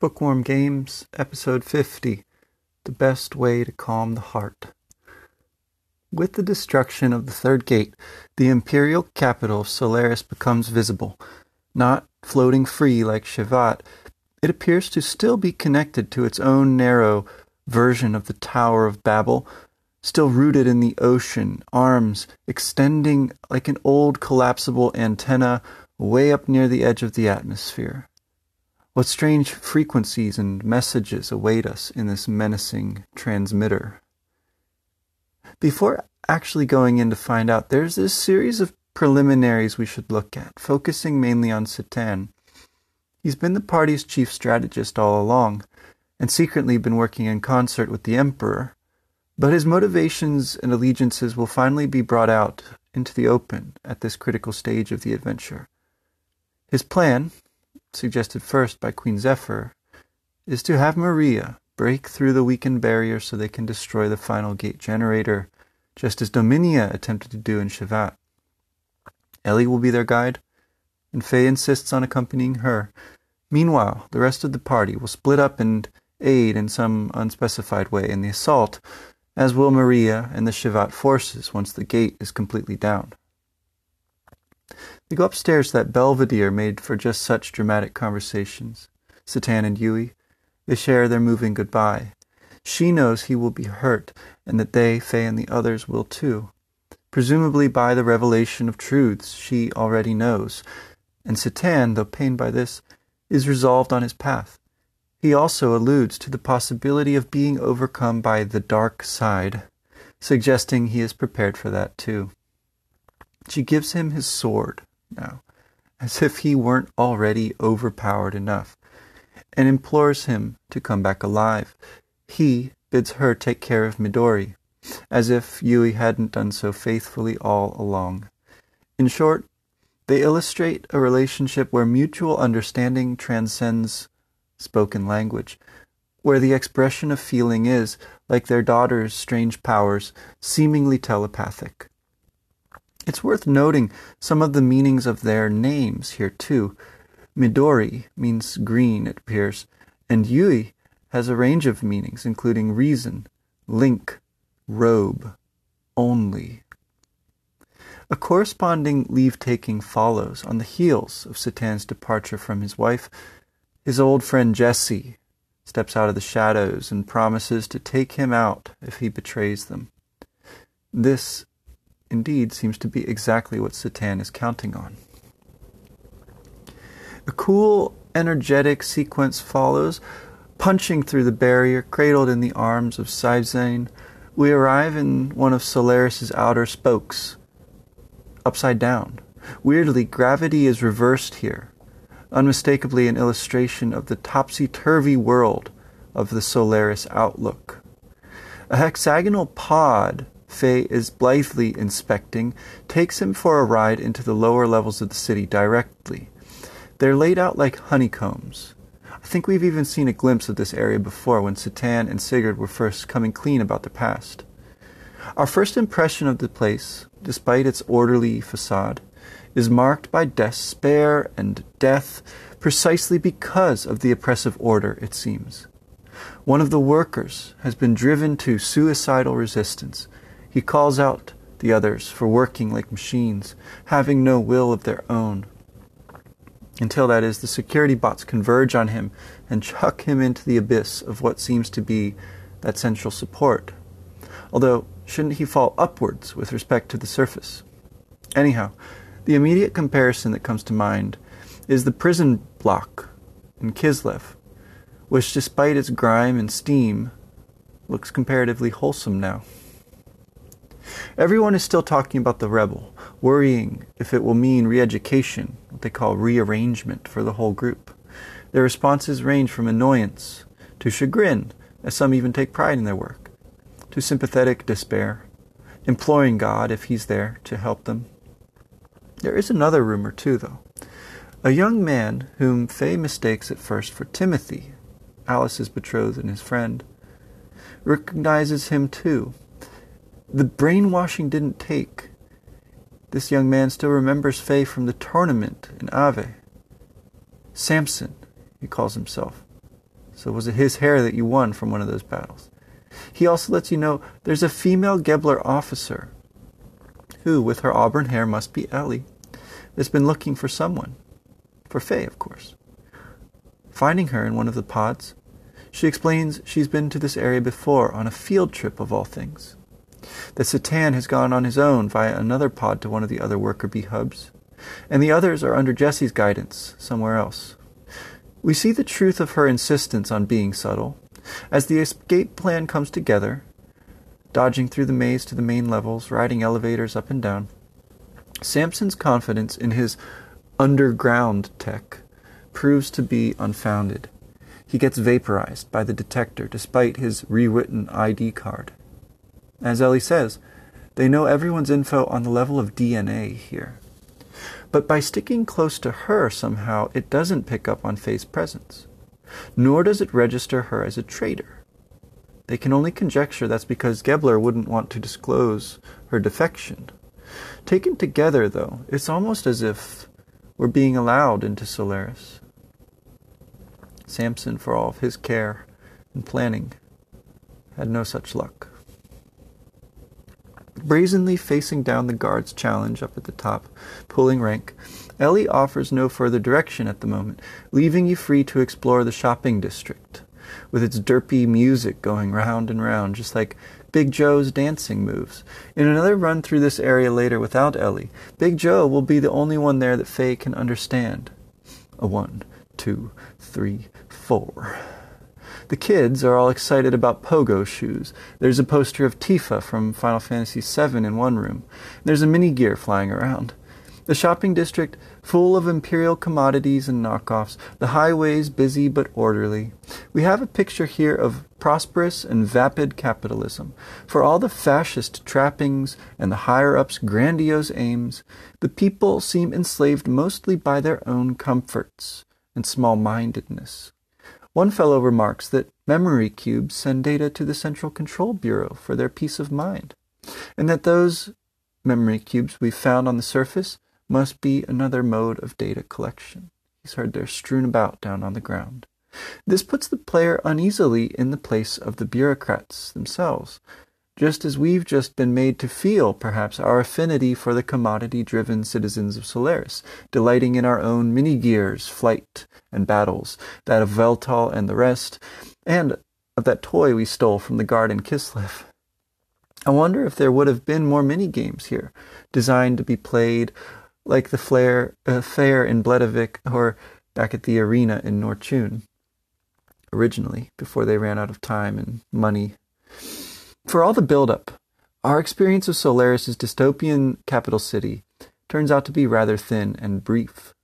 Bookworm Games, Episode 50 The Best Way to Calm the Heart. With the destruction of the third gate, the imperial capital of Solaris becomes visible. Not floating free like Shevat, it appears to still be connected to its own narrow version of the Tower of Babel, still rooted in the ocean, arms extending like an old collapsible antenna way up near the edge of the atmosphere. What strange frequencies and messages await us in this menacing transmitter? Before actually going in to find out, there's this series of preliminaries we should look at, focusing mainly on Citan. He's been the party's chief strategist all along, and secretly been working in concert with the Emperor, but his motivations and allegiances will finally be brought out into the open at this critical stage of the adventure. His plan, suggested first by Queen Zephyr, is to have Maria break through the weakened barrier so they can destroy the final gate generator, just as Dominia attempted to do in Shevat. Ellie will be their guide, and Faye insists on accompanying her. Meanwhile, the rest of the party will split up and aid in some unspecified way in the assault, as will Maria and the Shevat forces once the gate is completely down. They go upstairs to that belvedere made for just such dramatic conversations. Citan and Yui. They share their moving goodbye. She knows he will be hurt, and that they, Fay and the others will too. Presumably by the revelation of truths she already knows. And Citan, though pained by this, is resolved on his path. He also alludes to the possibility of being overcome by the dark side, suggesting he is prepared for that too. She gives him his sword now, as if he weren't already overpowered enough, and implores him to come back alive. He bids her take care of Midori, as if Yui hadn't done so faithfully all along. In short, they illustrate a relationship where mutual understanding transcends spoken language, where the expression of feeling is, like their daughter's strange powers, seemingly telepathic. It's worth noting some of the meanings of their names here too. Midori means green, it appears, and Yui has a range of meanings, including reason, link, robe, only. A corresponding leave taking follows on the heels of Citan's departure from his wife. His old friend Jesse steps out of the shadows and promises to take him out if he betrays them. This indeed seems to be exactly what Citan is counting on. A cool, energetic sequence follows. Punching through the barrier, cradled in the arms of Seibzehn, we arrive in one of Solaris's outer spokes, upside down. Weirdly, gravity is reversed here, unmistakably an illustration of the topsy-turvy world of the Solaris outlook. A hexagonal pod Faye is blithely inspecting, takes him for a ride into the lower levels of the city directly. They're laid out like honeycombs. I think we've even seen a glimpse of this area before when Citan and Sigurd were first coming clean about the past. Our first impression of the place, despite its orderly facade, is marked by despair and death precisely because of the oppressive order, it seems. One of the workers has been driven to suicidal resistance he calls out the others for working like machines, having no will of their own. Until that is, the security bots converge on him and chuck him into the abyss of what seems to be that central support. Although, shouldn't he fall upwards with respect to the surface? Anyhow, the immediate comparison that comes to mind is the prison block in Kislev, which, despite its grime and steam, looks comparatively wholesome now. Everyone is still talking about the rebel, worrying if it will mean re education, what they call rearrangement for the whole group. Their responses range from annoyance to chagrin, as some even take pride in their work, to sympathetic despair, imploring God, if He's there, to help them. There is another rumor, too, though. A young man whom Faye mistakes at first for Timothy, Alice's betrothed and his friend, recognizes him too the brainwashing didn't take. This young man still remembers Faye from the tournament in Ave. Samson, he calls himself. So was it his hair that you won from one of those battles? He also lets you know there's a female Gebler officer who, with her auburn hair, must be Ellie, that's been looking for someone. For Faye, of course. Finding her in one of the pods, she explains she's been to this area before on a field trip of all things. That Citan has gone on his own via another pod to one of the other worker bee hubs, and the others are under Jesse's guidance somewhere else. We see the truth of her insistence on being subtle. As the escape plan comes together, dodging through the maze to the main levels, riding elevators up and down, Samson's confidence in his underground tech proves to be unfounded. He gets vaporized by the detector despite his rewritten ID card. As Ellie says, they know everyone's info on the level of DNA here. But by sticking close to her somehow, it doesn't pick up on Faye's presence. Nor does it register her as a traitor. They can only conjecture that's because Gebler wouldn't want to disclose her defection. Taken together, though, it's almost as if we're being allowed into Solaris. Samson, for all of his care and planning, had no such luck. Brazenly facing down the guard's challenge up at the top, pulling rank, Ellie offers no further direction at the moment, leaving you free to explore the shopping district, with its derpy music going round and round, just like Big Joe's dancing moves. In another run through this area later without Ellie, Big Joe will be the only one there that Faye can understand. A one, two, three, four. The kids are all excited about pogo shoes. There's a poster of Tifa from Final Fantasy VII in one room. There's a mini gear flying around. The shopping district full of imperial commodities and knockoffs, the highways busy but orderly. We have a picture here of prosperous and vapid capitalism. For all the fascist trappings and the higher ups' grandiose aims, the people seem enslaved mostly by their own comforts and small mindedness. One fellow remarks that memory cubes send data to the Central Control Bureau for their peace of mind, and that those memory cubes we found on the surface must be another mode of data collection. He's heard they're strewn about down on the ground. This puts the player uneasily in the place of the bureaucrats themselves, just as we've just been made to feel, perhaps, our affinity for the commodity driven citizens of Solaris, delighting in our own mini gears, flight, and battles, that of Weltall and the rest, and of that toy we stole from the guard in Kislev. I wonder if there would have been more mini games here, designed to be played like the flare, uh, fair in Bledavik or back at the arena in Nortune, originally, before they ran out of time and money for all the build-up, our experience of Solaris' dystopian capital city turns out to be rather thin and brief.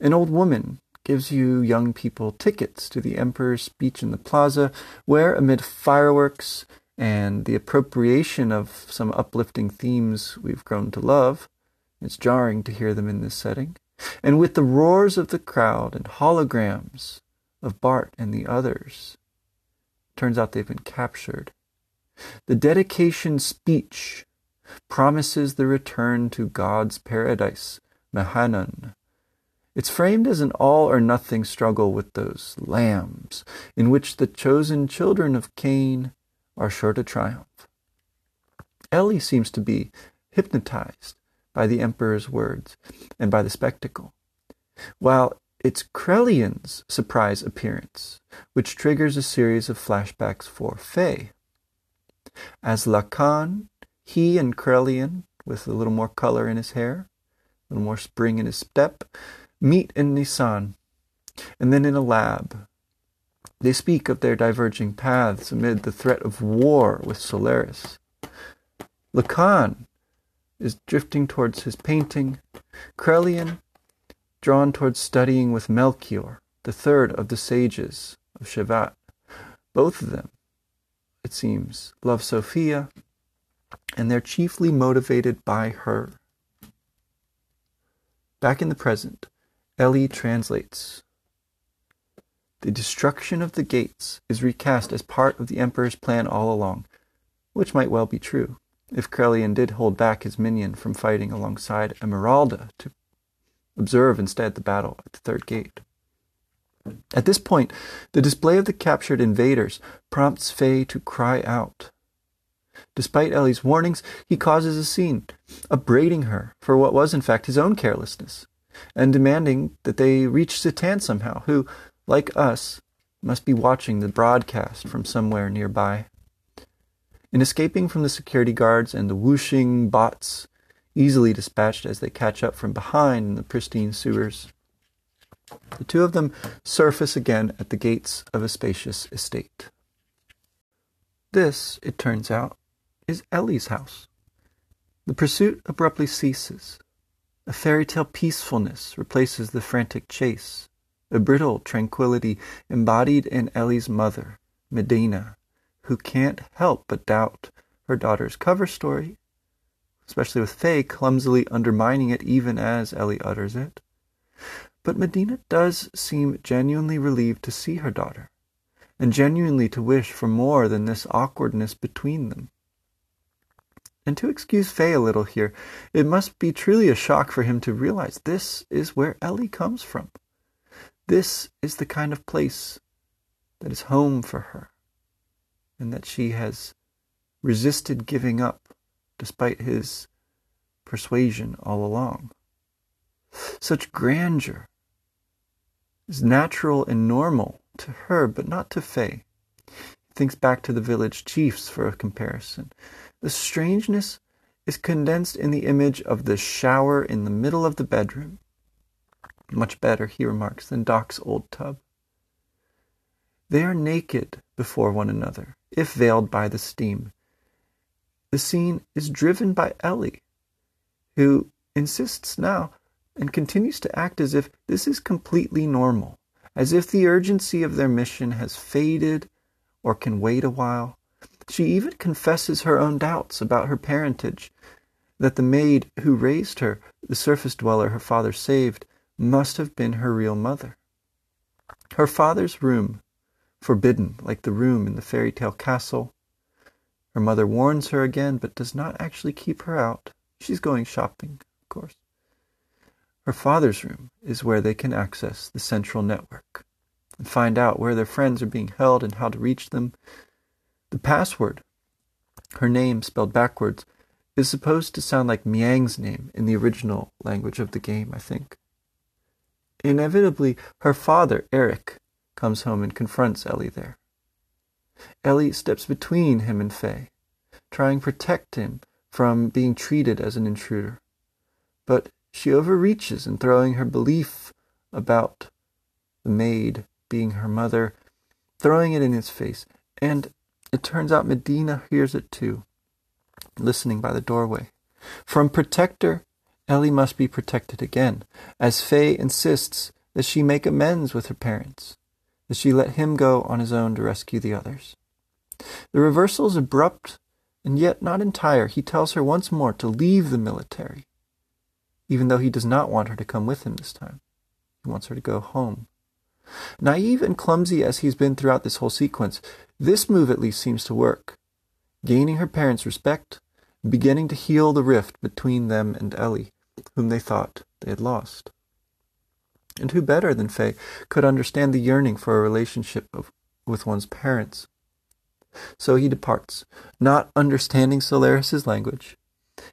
An old woman gives you young people tickets to the Emperor's speech in the plaza, where, amid fireworks and the appropriation of some uplifting themes we've grown to love, it's jarring to hear them in this setting, and with the roars of the crowd and holograms of Bart and the others, turns out they've been captured the dedication speech promises the return to God's paradise, Mahanon. It's framed as an all or nothing struggle with those lambs, in which the chosen children of Cain are sure to triumph. Ellie seems to be hypnotized by the Emperor's words and by the spectacle, while it's Krelian's surprise appearance, which triggers a series of flashbacks for Faye. As Lacan, he and Krelian, with a little more color in his hair, a little more spring in his step, meet in Nisan, and then in a lab. They speak of their diverging paths amid the threat of war with Solaris. Lacan is drifting towards his painting, Krelian drawn towards studying with Melchior, the third of the sages of Shevat. Both of them it seems, love Sophia, and they're chiefly motivated by her. Back in the present, Ellie translates. The destruction of the gates is recast as part of the Emperor's plan all along, which might well be true, if Krelian did hold back his minion from fighting alongside Emeralda to observe instead the battle at the third gate. At this point, the display of the captured invaders prompts Faye to cry out. Despite Ellie's warnings, he causes a scene, upbraiding her for what was in fact his own carelessness, and demanding that they reach Citan somehow, who, like us, must be watching the broadcast from somewhere nearby. In escaping from the security guards and the whooshing bots, easily dispatched as they catch up from behind in the pristine sewers, the two of them surface again at the gates of a spacious estate. This, it turns out, is Ellie's house. The pursuit abruptly ceases. A fairy tale peacefulness replaces the frantic chase, a brittle tranquility embodied in Ellie's mother, Medina, who can't help but doubt her daughter's cover story, especially with Faye clumsily undermining it even as Ellie utters it. But Medina does seem genuinely relieved to see her daughter, and genuinely to wish for more than this awkwardness between them. And to excuse Faye a little here, it must be truly a shock for him to realize this is where Ellie comes from. This is the kind of place that is home for her, and that she has resisted giving up despite his persuasion all along. Such grandeur is natural and normal to her, but not to Fay. He thinks back to the village chiefs for a comparison. The strangeness is condensed in the image of the shower in the middle of the bedroom. Much better, he remarks, than Doc's old tub. They are naked before one another, if veiled by the steam. The scene is driven by Ellie, who insists now and continues to act as if this is completely normal, as if the urgency of their mission has faded or can wait a while, she even confesses her own doubts about her parentage, that the maid who raised her, the surface dweller her father saved, must have been her real mother. Her father's room, forbidden like the room in the fairy tale castle. Her mother warns her again, but does not actually keep her out. She's going shopping, of course. Her father's room is where they can access the central network and find out where their friends are being held and how to reach them the password, her name spelled backwards, is supposed to sound like Miang's name in the original language of the game, I think. Inevitably, her father, Eric, comes home and confronts Ellie there. Ellie steps between him and Faye, trying to protect him from being treated as an intruder. But she overreaches in throwing her belief about the maid being her mother, throwing it in his face, and it turns out Medina hears it too, listening by the doorway. From protector, Ellie must be protected again, as Faye insists that she make amends with her parents, that she let him go on his own to rescue the others. The reversal is abrupt and yet not entire. He tells her once more to leave the military, even though he does not want her to come with him this time. He wants her to go home. Naive and clumsy as he's been throughout this whole sequence, this move at least seems to work. Gaining her parents' respect, beginning to heal the rift between them and Ellie, whom they thought they had lost. And who better than Faye could understand the yearning for a relationship of, with one's parents? So he departs, not understanding Solaris's language.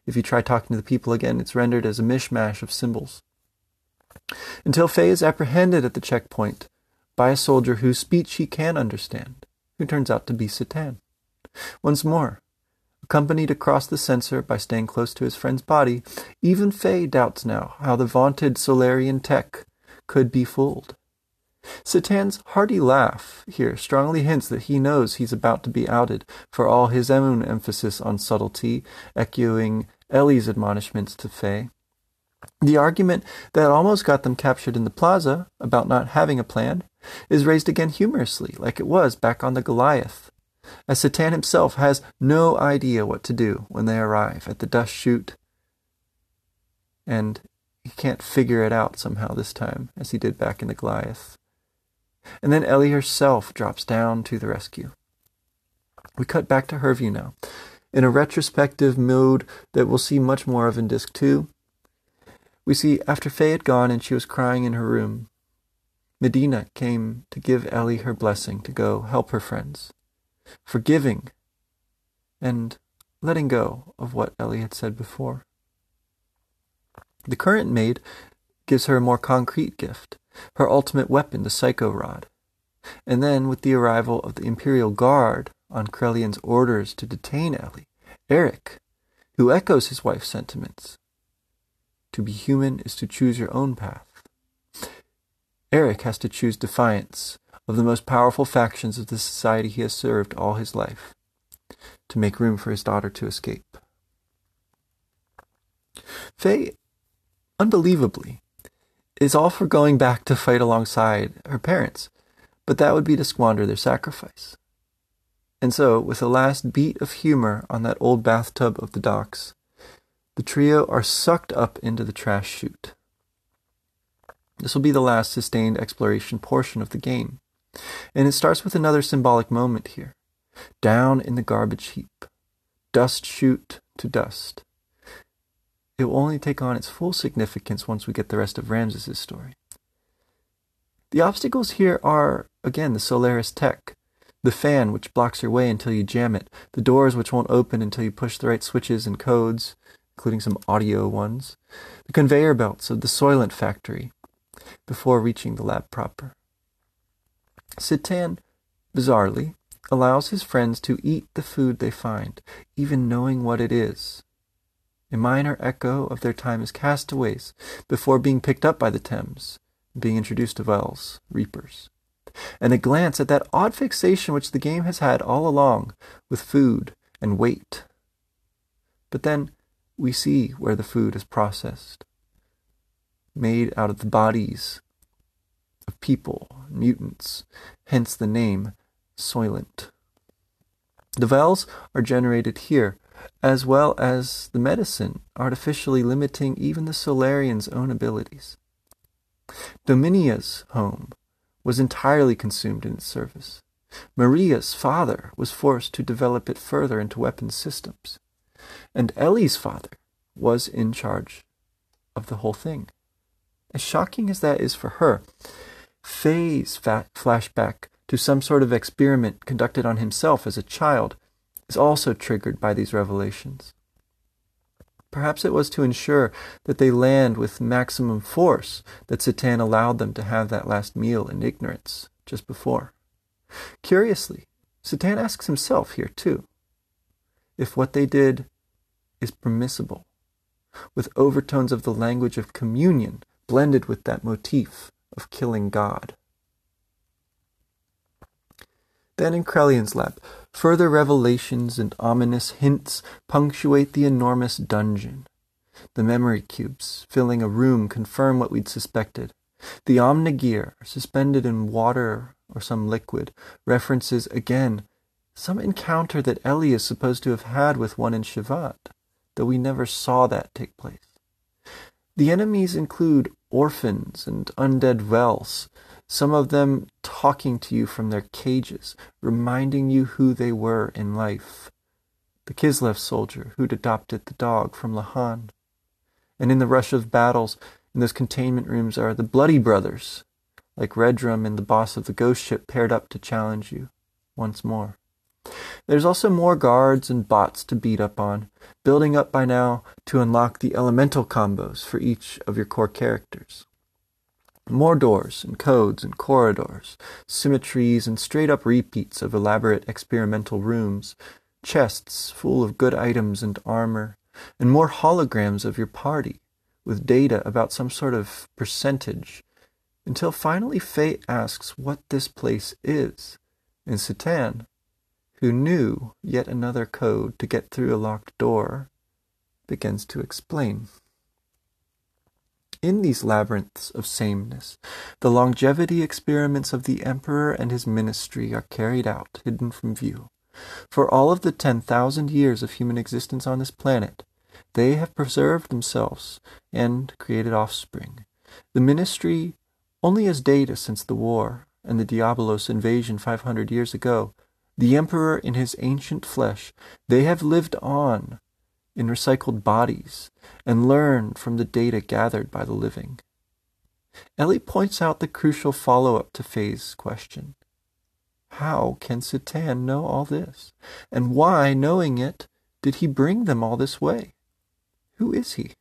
If you try talking to the people again, it's rendered as a mishmash of symbols until Faye is apprehended at the checkpoint by a soldier whose speech he can understand, who turns out to be Citan. Once more, accompanied across the censor by staying close to his friend's body, even Faye doubts now how the vaunted Solarian tech could be fooled. Citan's hearty laugh here strongly hints that he knows he's about to be outed for all his own emphasis on subtlety, echoing Ellie's admonishments to Faye. The argument that almost got them captured in the plaza about not having a plan is raised again humorously, like it was back on the Goliath, as Citan himself has no idea what to do when they arrive at the dust chute, and he can't figure it out somehow this time, as he did back in the Goliath. And then Ellie herself drops down to the rescue. We cut back to her view now. In a retrospective mode that we'll see much more of in Disc 2, we see after Faye had gone and she was crying in her room, Medina came to give Ellie her blessing to go help her friends, forgiving and letting go of what Ellie had said before. The current maid gives her a more concrete gift, her ultimate weapon, the Psycho Rod. And then, with the arrival of the Imperial Guard on Krelian's orders to detain Ellie, Eric, who echoes his wife's sentiments, to be human is to choose your own path. Eric has to choose defiance of the most powerful factions of the society he has served all his life to make room for his daughter to escape. Faye, unbelievably, is all for going back to fight alongside her parents, but that would be to squander their sacrifice. And so, with a last beat of humor on that old bathtub of the docks, the trio are sucked up into the trash chute. This will be the last sustained exploration portion of the game, and it starts with another symbolic moment here. Down in the garbage heap, dust chute to dust. It will only take on its full significance once we get the rest of Ramsus' story. The obstacles here are, again, the Solaris tech, the fan which blocks your way until you jam it, the doors which won't open until you push the right switches and codes, including some audio ones, the conveyor belts of the Soylent factory before reaching the lab proper. Citan, bizarrely, allows his friends to eat the food they find, even knowing what it is. A minor echo of their time as castaways before being picked up by the Thames, being introduced to Wels, reapers. And a glance at that odd fixation which the game has had all along with food and weight. But then we see where the food is processed, made out of the bodies of people, mutants, hence the name Soylent. The vowels are generated here, as well as the medicine, artificially limiting even the Solarian's own abilities. Dominia's home was entirely consumed in its service. Maria's father was forced to develop it further into weapon systems. And Ellie's father was in charge of the whole thing. As shocking as that is for her, Faye's flashback to some sort of experiment conducted on himself as a child is also triggered by these revelations. Perhaps it was to ensure that they land with maximum force that Citan allowed them to have that last meal in ignorance just before. Curiously, Citan asks himself here too if what they did is permissible, with overtones of the language of communion blended with that motif of killing God. Then in Krelian's lab, further revelations and ominous hints punctuate the enormous dungeon. The memory cubes filling a room confirm what we'd suspected. The Omnigear, suspended in water or some liquid, references again some encounter that Ellie is supposed to have had with one in Shevat, though we never saw that take place. The enemies include orphans and undead Wels, some of them talking to you from their cages, reminding you who they were in life. The Kislev soldier who'd adopted the dog from Lahan. And in the rush of battles, in those containment rooms are the Bloody Brothers, like Redrum and the boss of the ghost ship paired up to challenge you once more. There's also more guards and bots to beat up on, building up by now to unlock the elemental combos for each of your core characters. More doors and codes and corridors, symmetries and straight up repeats of elaborate experimental rooms, chests full of good items and armor, and more holograms of your party with data about some sort of percentage, until finally Fate asks what this place is, and Citan, who knew yet another code to get through a locked door, begins to explain. In these labyrinths of sameness, the longevity experiments of the emperor and his ministry are carried out, hidden from view. For all of the ten thousand years of human existence on this planet, they have preserved themselves and created offspring. The ministry, only as data since the war and the Diabolos invasion five hundred years ago, the emperor in his ancient flesh, they have lived on in recycled bodies and learn from the data gathered by the living. Ellie points out the crucial follow-up to Faye's question. How can Citan know all this? And why, knowing it, did he bring them all this way? Who is he?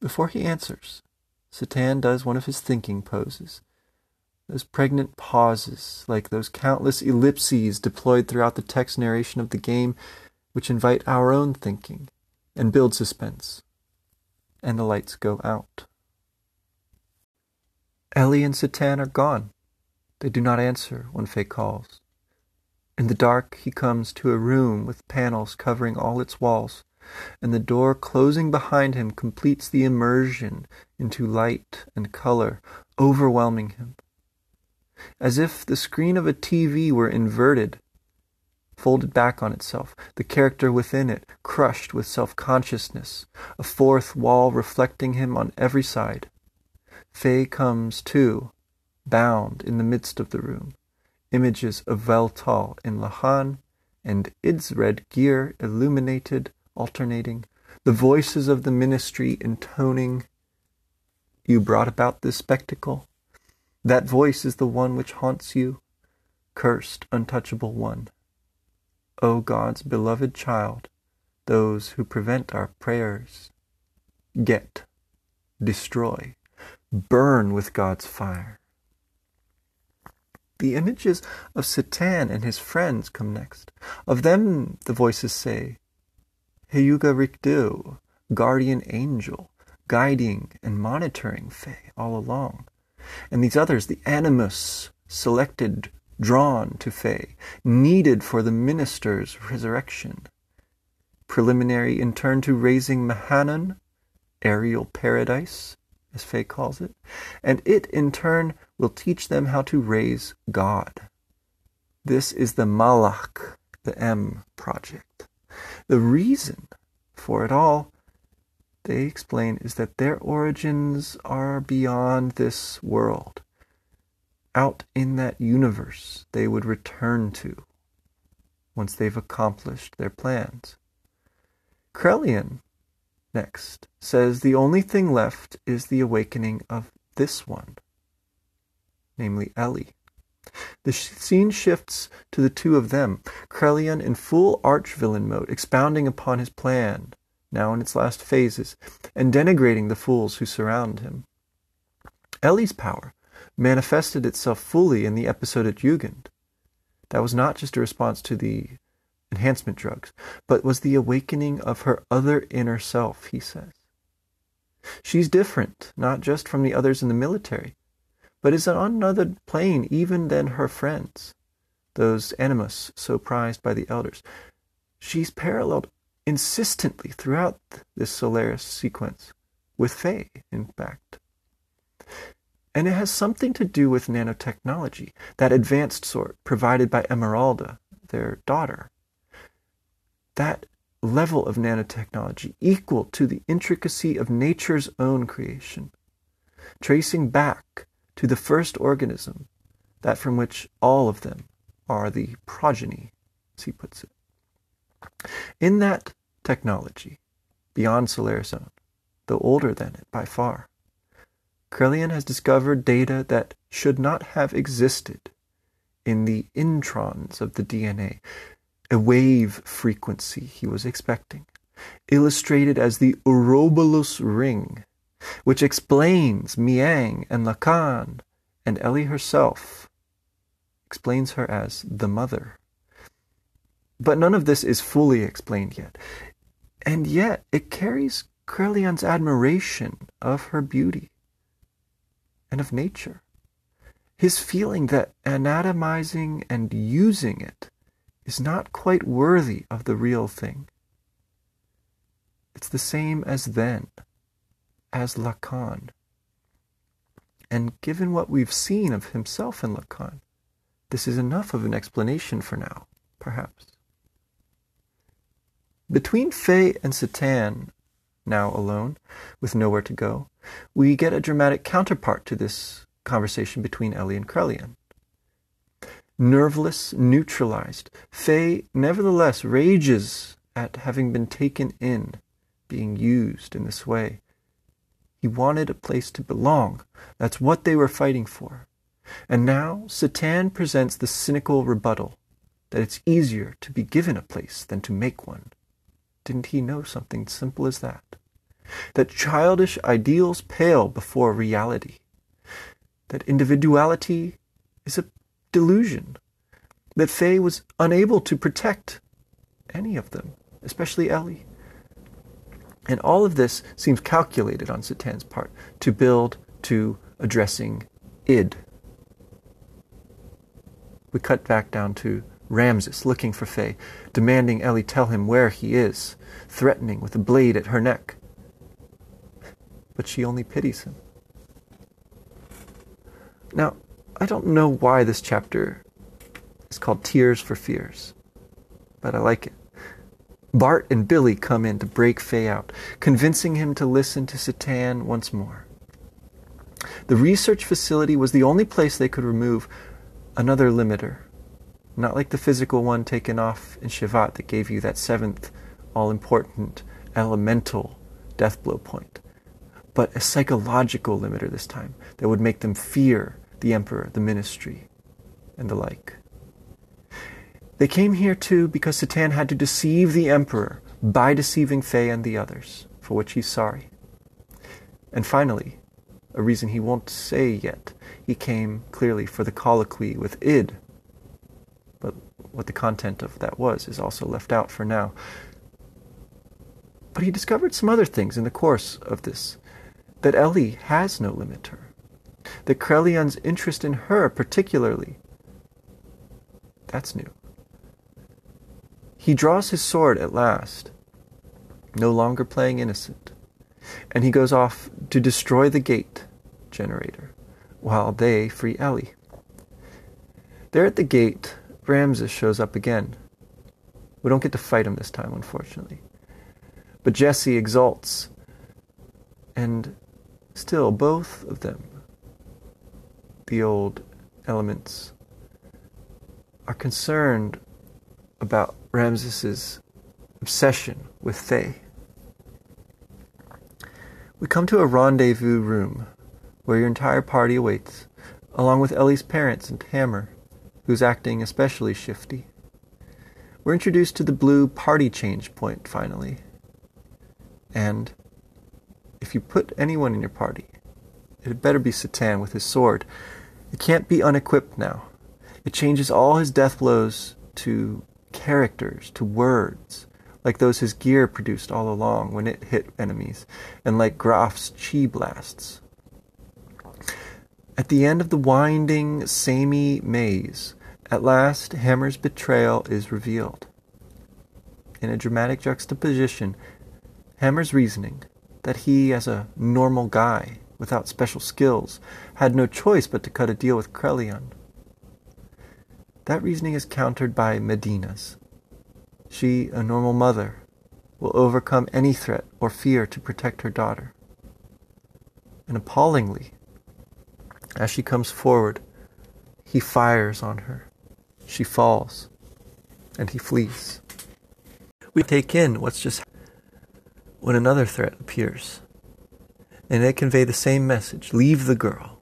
Before he answers, Citan does one of his thinking poses. Those pregnant pauses, like those countless ellipses deployed throughout the text narration of the game, which invite our own thinking and build suspense. And the lights go out. Ellie and Citan are gone. They do not answer when Faye calls. In the dark, he comes to a room with panels covering all its walls, and the door closing behind him completes the immersion into light and color, overwhelming him. As if the screen of a TV were inverted, folded back on itself, the character within it crushed with self-consciousness, a fourth wall reflecting him on every side. Faye comes, too, bound in the midst of the room, images of Weltall in Lahan and Id's red gear illuminated, alternating, the voices of the ministry intoning, You brought about this spectacle? That voice is the one which haunts you, cursed, untouchable one. O God's beloved child, those who prevent our prayers, get, destroy, burn with God's fire. The images of Citan and his friends come next. Of them the voices say, Hyuga Ricdeau, guardian angel, guiding and monitoring Faye all along. And these others, the animus, selected, drawn to Faye, needed for the minister's resurrection. Preliminary in turn to raising Mahanon, aerial paradise, as Faye calls it, and it in turn will teach them how to raise God. This is the Malach, the M project. The reason for it all, they explain, is that their origins are beyond this world. Out in that universe they would return to once they've accomplished their plans. Krelian next, says the only thing left is the awakening of this one, namely Ellie. The scene shifts to the two of them, Krelian in full arch-villain mode, expounding upon his plan, now in its last phases, and denigrating the fools who surround him. Ellie's power manifested itself fully in the episode at Jugend. That was not just a response to the enhancement drugs, but was the awakening of her other inner self, he says. She's different, not just from the others in the military, but is on another plane even than her friends, those animus so prized by the elders. She's paralleled insistently throughout this Solaris sequence, with Faye, in fact. And it has something to do with nanotechnology, that advanced sort provided by Emeralda, their daughter that level of nanotechnology equal to the intricacy of nature's own creation, tracing back to the first organism, that from which all of them are the progeny, as he puts it. In that technology, beyond Solaris' own, though older than it by far, Krelian has discovered data that should not have existed in the introns of the DNA, a wave frequency he was expecting, illustrated as the Ouroboros ring, which explains Miang and Lacan, and Ellie herself explains her as the mother. But none of this is fully explained yet, and yet it carries Krelian's admiration of her beauty and of nature. His feeling that anatomizing and using it is not quite worthy of the real thing. It's the same as then, as Lacan. And given what we've seen of himself in Lacan, this is enough of an explanation for now, perhaps. Between Faye and Citan, now alone, with nowhere to go, we get a dramatic counterpart to this conversation between Ellie and Krelian. Nerveless, neutralized, Faye nevertheless rages at having been taken in, being used in this way. He wanted a place to belong. That's what they were fighting for. And now Citan presents the cynical rebuttal that it's easier to be given a place than to make one. Didn't he know something simple as that? That childish ideals pale before reality. That individuality is a delusion. That Faye was unable to protect any of them, especially Ellie. And all of this seems calculated on Citan's part to build to addressing id. We cut back down to Ramsus looking for Faye, demanding Ellie tell him where he is, threatening with a blade at her neck. But she only pities him. Now, I don't know why this chapter is called Tears for Fears, but I like it. Bart and Billy come in to break Faye out, convincing him to listen to Citan once more. The research facility was the only place they could remove another limiter, not like the physical one taken off in Shevat that gave you that seventh all important elemental death blow point, but a psychological limiter this time that would make them fear the Emperor, the ministry, and the like. They came here too because Citan had to deceive the Emperor by deceiving Faye and the others, for which he's sorry. And finally, a reason he won't say yet, he came clearly for the colloquy with Id. What the content of that was is also left out for now. But he discovered some other things in the course of this. That Ellie has no limiter. That Krelian's interest in her particularly. That's new. He draws his sword at last, no longer playing innocent, and he goes off to destroy the gate generator while they free Ellie. There at the gate, Ramsus shows up again. We don't get to fight him this time, unfortunately. But Jesse exults, and still, both of them, the old elements, are concerned about Ramsus's obsession with Faye. We come to a rendezvous room where your entire party awaits, along with Ellie's parents and Hammer, who's acting especially shifty. We're introduced to the blue party change point finally. And if you put anyone in your party, it had better be Citan with his sword. It can't be unequipped now. It changes all his death blows to characters, to words, like those his gear produced all along when it hit enemies, and like Grahf's chi blasts. At the end of the winding, samey maze, at last Hammer's betrayal is revealed. In a dramatic juxtaposition, Hammer's reasoning that he, as a normal guy without special skills, had no choice but to cut a deal with Krelian that reasoning is countered by Medina's. She, a normal mother, will overcome any threat or fear to protect her daughter. And appallingly, as she comes forward, he fires on her. She falls, and he flees. We take in what's just when another threat appears, and they convey the same message leave the girl.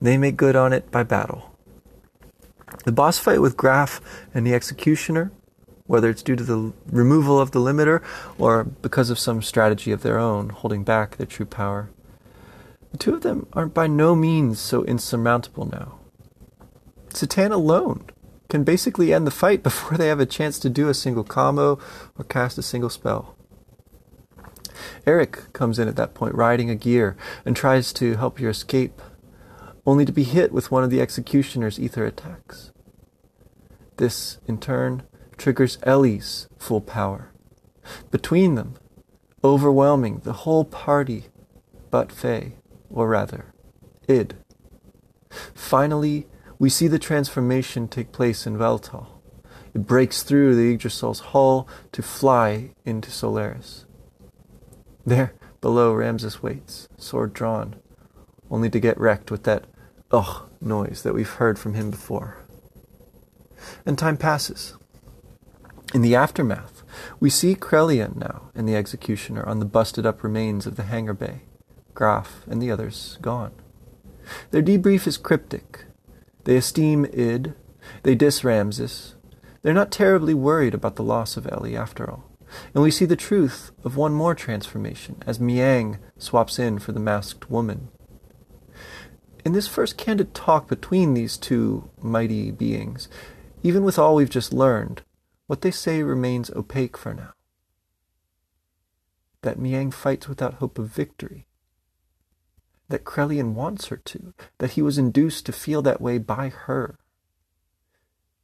They make good on it by battle. The boss fight with Grahf and the Executioner, whether it's due to the removal of the limiter or because of some strategy of their own holding back their true power, the two of them are by no means so insurmountable now. Citan alone can basically end the fight before they have a chance to do a single combo or cast a single spell. Eric comes in at that point riding a gear and tries to help your escape, only to be hit with one of the executioner's ether attacks. This, in turn, triggers Ellie's full power. Between them, overwhelming the whole party but Faye, or rather, Id. Finally, we see the transformation take place in Weltall. It breaks through the Yggdrasil's hull to fly into Solaris. There, below, Ramsus waits, sword drawn, only to get wrecked with that ugh noise that we've heard from him before and time passes. In the aftermath, we see Krelian now and the executioner on the busted up remains of the hangar bay, Grahf, and the others gone. Their debrief is cryptic. They esteem Id, they diss Ramsus. They're not terribly worried about the loss of Ellie after all. And we see the truth of one more transformation as Miang swaps in for the masked woman. In this first candid talk between these two mighty beings, even with all we've just learned, what they say remains opaque for now. That Miang fights without hope of victory. That Krelian wants her to, that he was induced to feel that way by her.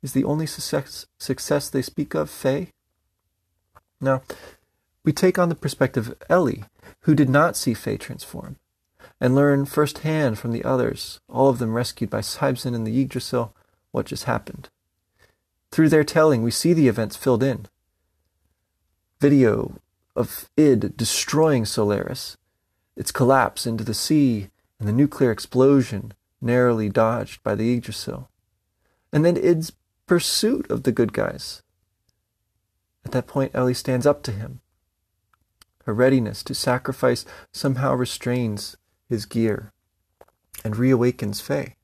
Is the only success, success they speak of Fei? Now, we take on the perspective of Elly, who did not see Fei transform, and learn firsthand from the others, all of them rescued by Seibzehn and the Yggdrasil, what just happened. Through their telling, we see the events filled in. Video of Id destroying Solaris, its collapse into the sea, and the nuclear explosion narrowly dodged by the Yggdrasil. And then Id's pursuit of the good guys. At that point, Elly stands up to him. Her readiness to sacrifice somehow restrains his gear and reawakens Fei.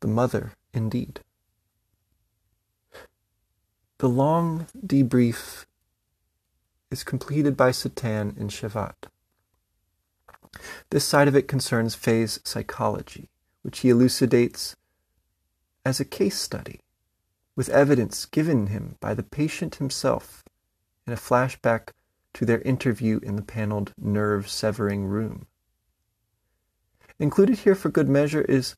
The mother, indeed. The long debrief is completed by Citan in Shevat. This side of it concerns Fei's psychology, which he elucidates as a case study, with evidence given him by the patient himself in a flashback to their interview in the paneled nerve severing room. Included here for good measure is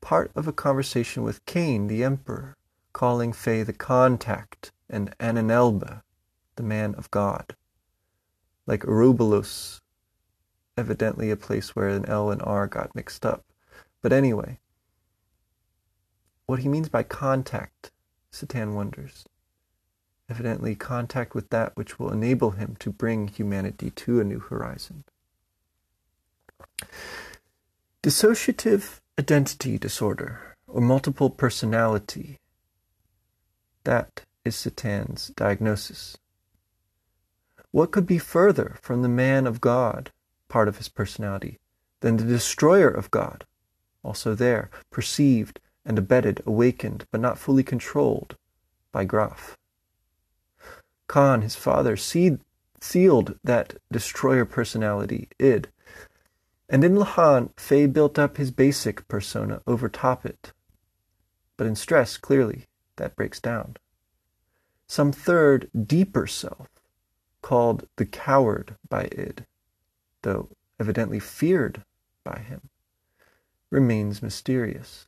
part of a conversation with Cain, the emperor, calling Fei the contact and Ananelba, the man of God. Like Ouroboros, evidently a place where an L and R got mixed up. But anyway, what he means by contact, Citan wonders. Evidently, contact with that which will enable him to bring humanity to a new horizon. Dissociative identity disorder, or multiple personality, that is Citan's diagnosis. What could be further from the man of God, part of his personality, than the destroyer of God, also there, perceived and abetted, awakened, but not fully controlled by Grahf. Khan, his father, seed, sealed that destroyer personality, id, and in Lahan, Fei built up his basic persona over top it. But in stress, clearly, that breaks down. Some third, deeper self, called the coward by id, though evidently feared by him, remains mysterious.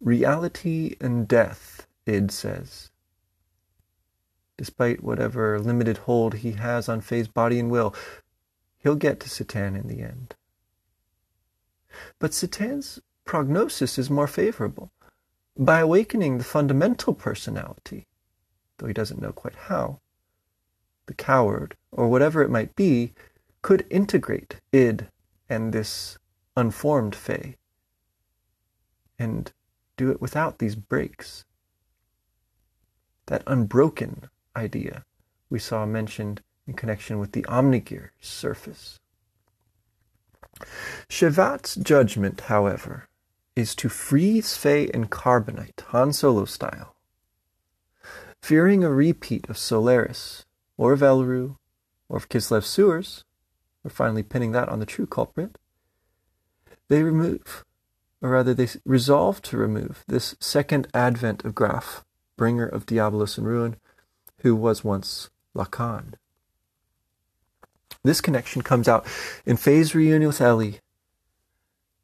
Reality and death, Id says. Despite whatever limited hold he has on Fei's body and will, he'll get to Citan in the end. But Citan's prognosis is more favorable. By awakening the fundamental personality, though he doesn't know quite how, the coward, or whatever it might be, could integrate id and this unformed Fei and do it without these breaks. That unbroken idea we saw mentioned in connection with the Omnigear surface. Shevat's judgment, however, is to freeze Fei in carbonite, Han Solo style. Fearing a repeat of Solaris, or of Elru, or of Kislev's sewers, we're finally pinning that on the true culprit, they remove or rather they resolve to remove this second advent of Grahf, bringer of Diabolus and ruin, who was once Lacan. This connection comes out in Fei's reunion with Elly,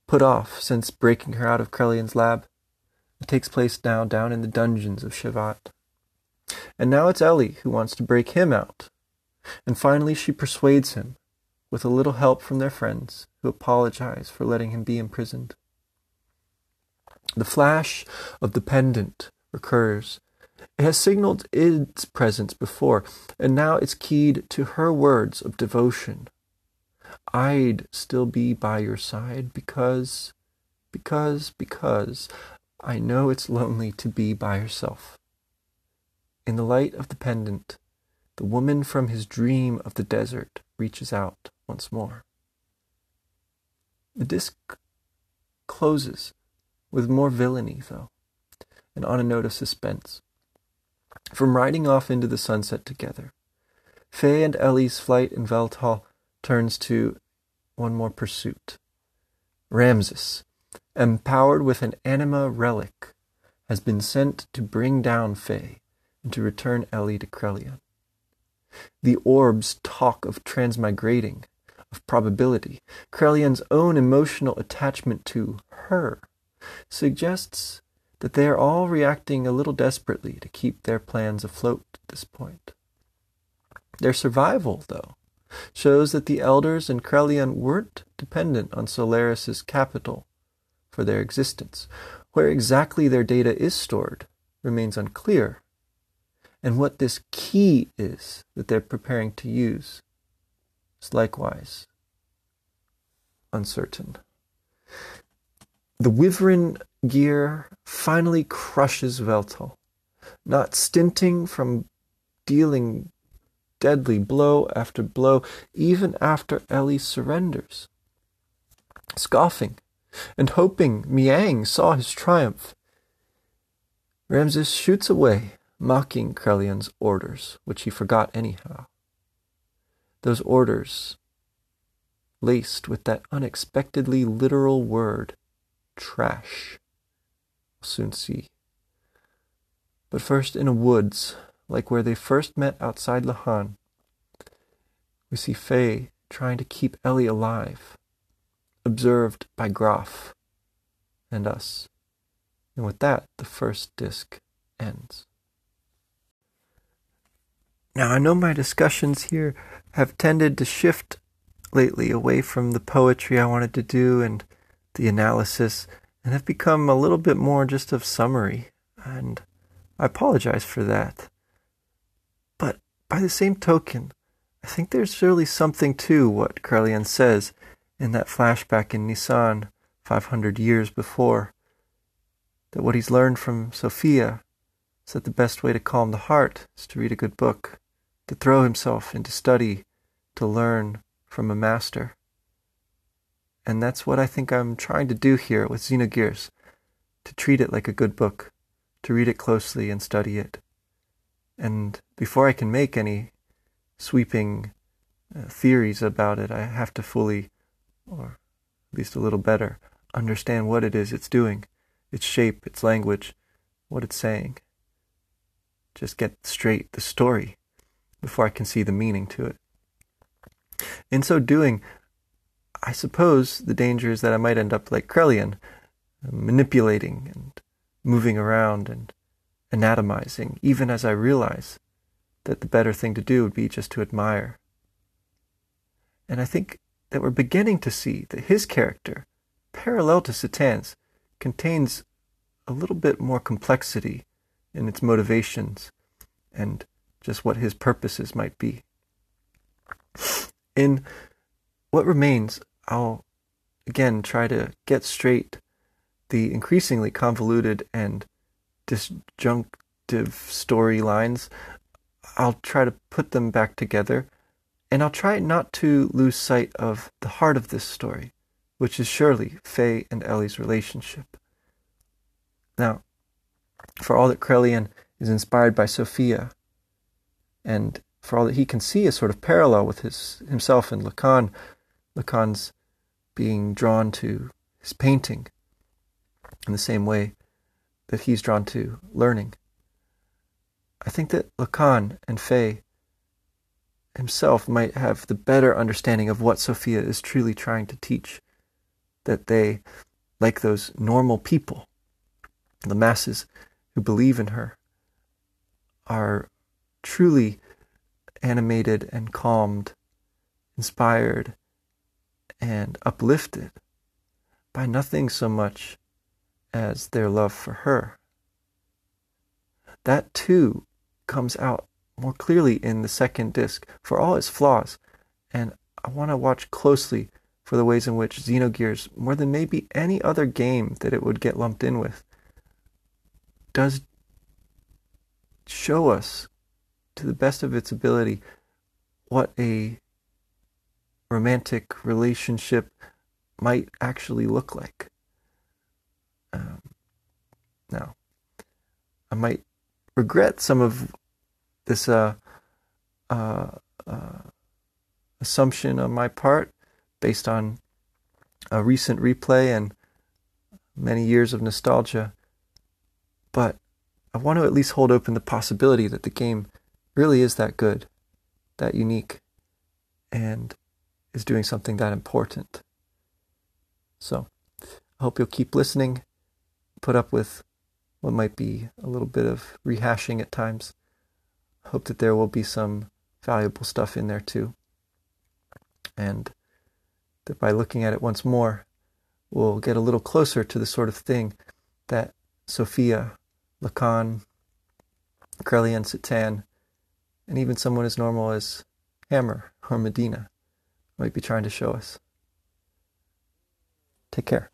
put off since breaking her out of Krelian's lab. It takes place now down in the dungeons of Shevat. And now it's Elly who wants to break him out. And finally she persuades him, with a little help from their friends, who apologize for letting him be imprisoned. The flash of the pendant recurs. It has signaled its presence before, and now it's keyed to her words of devotion. I'd still be by your side because, because, because I know it's lonely to be by herself. In the light of the pendant, the woman from his dream of the desert reaches out once more. The disc closes with more villainy, though, and on a note of suspense. From riding off into the sunset together, Fei and Elly's flight in Weltall turns to one more pursuit. Ramsus, empowered with an anima relic, has been sent to bring down Fei and to return Elly to Krelian. The orbs talk of transmigrating, of probability. Krelian's own emotional attachment to her suggests that they are all reacting a little desperately to keep their plans afloat at this point. Their survival, though, shows that the elders in Krelian weren't dependent on Solaris's capital for their existence. Where exactly their data is stored remains unclear, and what this key is that they're preparing to use is likewise uncertain. The Wyvern gear finally crushes Weltall, not stinting from dealing deadly blow after blow, even after Elly surrenders. Scoffing and hoping Miang saw his triumph, Ramsus shoots away, mocking Krelian's orders, which he forgot anyhow. Those orders, laced with that unexpectedly literal word, trash. We'll soon see. But first, in a woods, like where they first met outside Lahan, we see Fei trying to keep Elly alive, observed by Grahf and us. And with that, the first disc ends. Now, I know my discussions here have tended to shift lately away from the poetry I wanted to do and the analysis and have become a little bit more just of summary, and I apologize for that. But by the same token, I think there's really something to what Krelian says in that flashback in Nisan 500 years before. That what he's learned from Sophia is that the best way to calm the heart is to read a good book, to throw himself into study, to learn from a master. And that's what I think I'm trying to do here with Xenogears to treat it like a good book, to read it closely and study it. And before I can make any sweeping uh, theories about it, I have to fully, or at least a little better, understand what it is it's doing, its shape, its language, what it's saying. Just get straight the story before I can see the meaning to it. In so doing, I suppose the danger is that I might end up like Krelian, manipulating and moving around and anatomizing, even as I realize that the better thing to do would be just to admire. And I think that we're beginning to see that his character, parallel to Citan's, contains a little bit more complexity in its motivations and just what his purposes might be. In what remains, I'll again try to get straight the increasingly convoluted and disjunctive storylines. I'll try to put them back together, and I'll try not to lose sight of the heart of this story, which is surely Fei and Elly's relationship. Now, for all that Krelian is inspired by Sophia, and for all that he can see a sort of parallel with his himself and Lacan, Lacan's being drawn to his painting in the same way that he's drawn to learning. I think that Lacan and Fei himself might have the better understanding of what Sophia is truly trying to teach. That they, like those normal people, the masses who believe in her, are truly animated and calmed, inspired and uplifted by nothing so much as their love for her. That too comes out more clearly in the second disc for all its flaws, and I want to watch closely for the ways in which Xenogears, more than maybe any other game that it would get lumped in with, does show us to the best of its ability what a romantic relationship might actually look like. Um, now, I might regret some of this uh, uh, uh, assumption on my part based on a recent replay and many years of nostalgia. But I want to at least hold open the possibility that the game really is that good, that unique, and is doing something that important. So I hope you'll keep listening, put up with what might be a little bit of rehashing at times. Hope that there will be some valuable stuff in there too. And that by looking at it once more, we'll get a little closer to the sort of thing that Sophia, Lacan, Krelian Citan, and even someone as normal as Hammer or Medina might be trying to show us. Take care.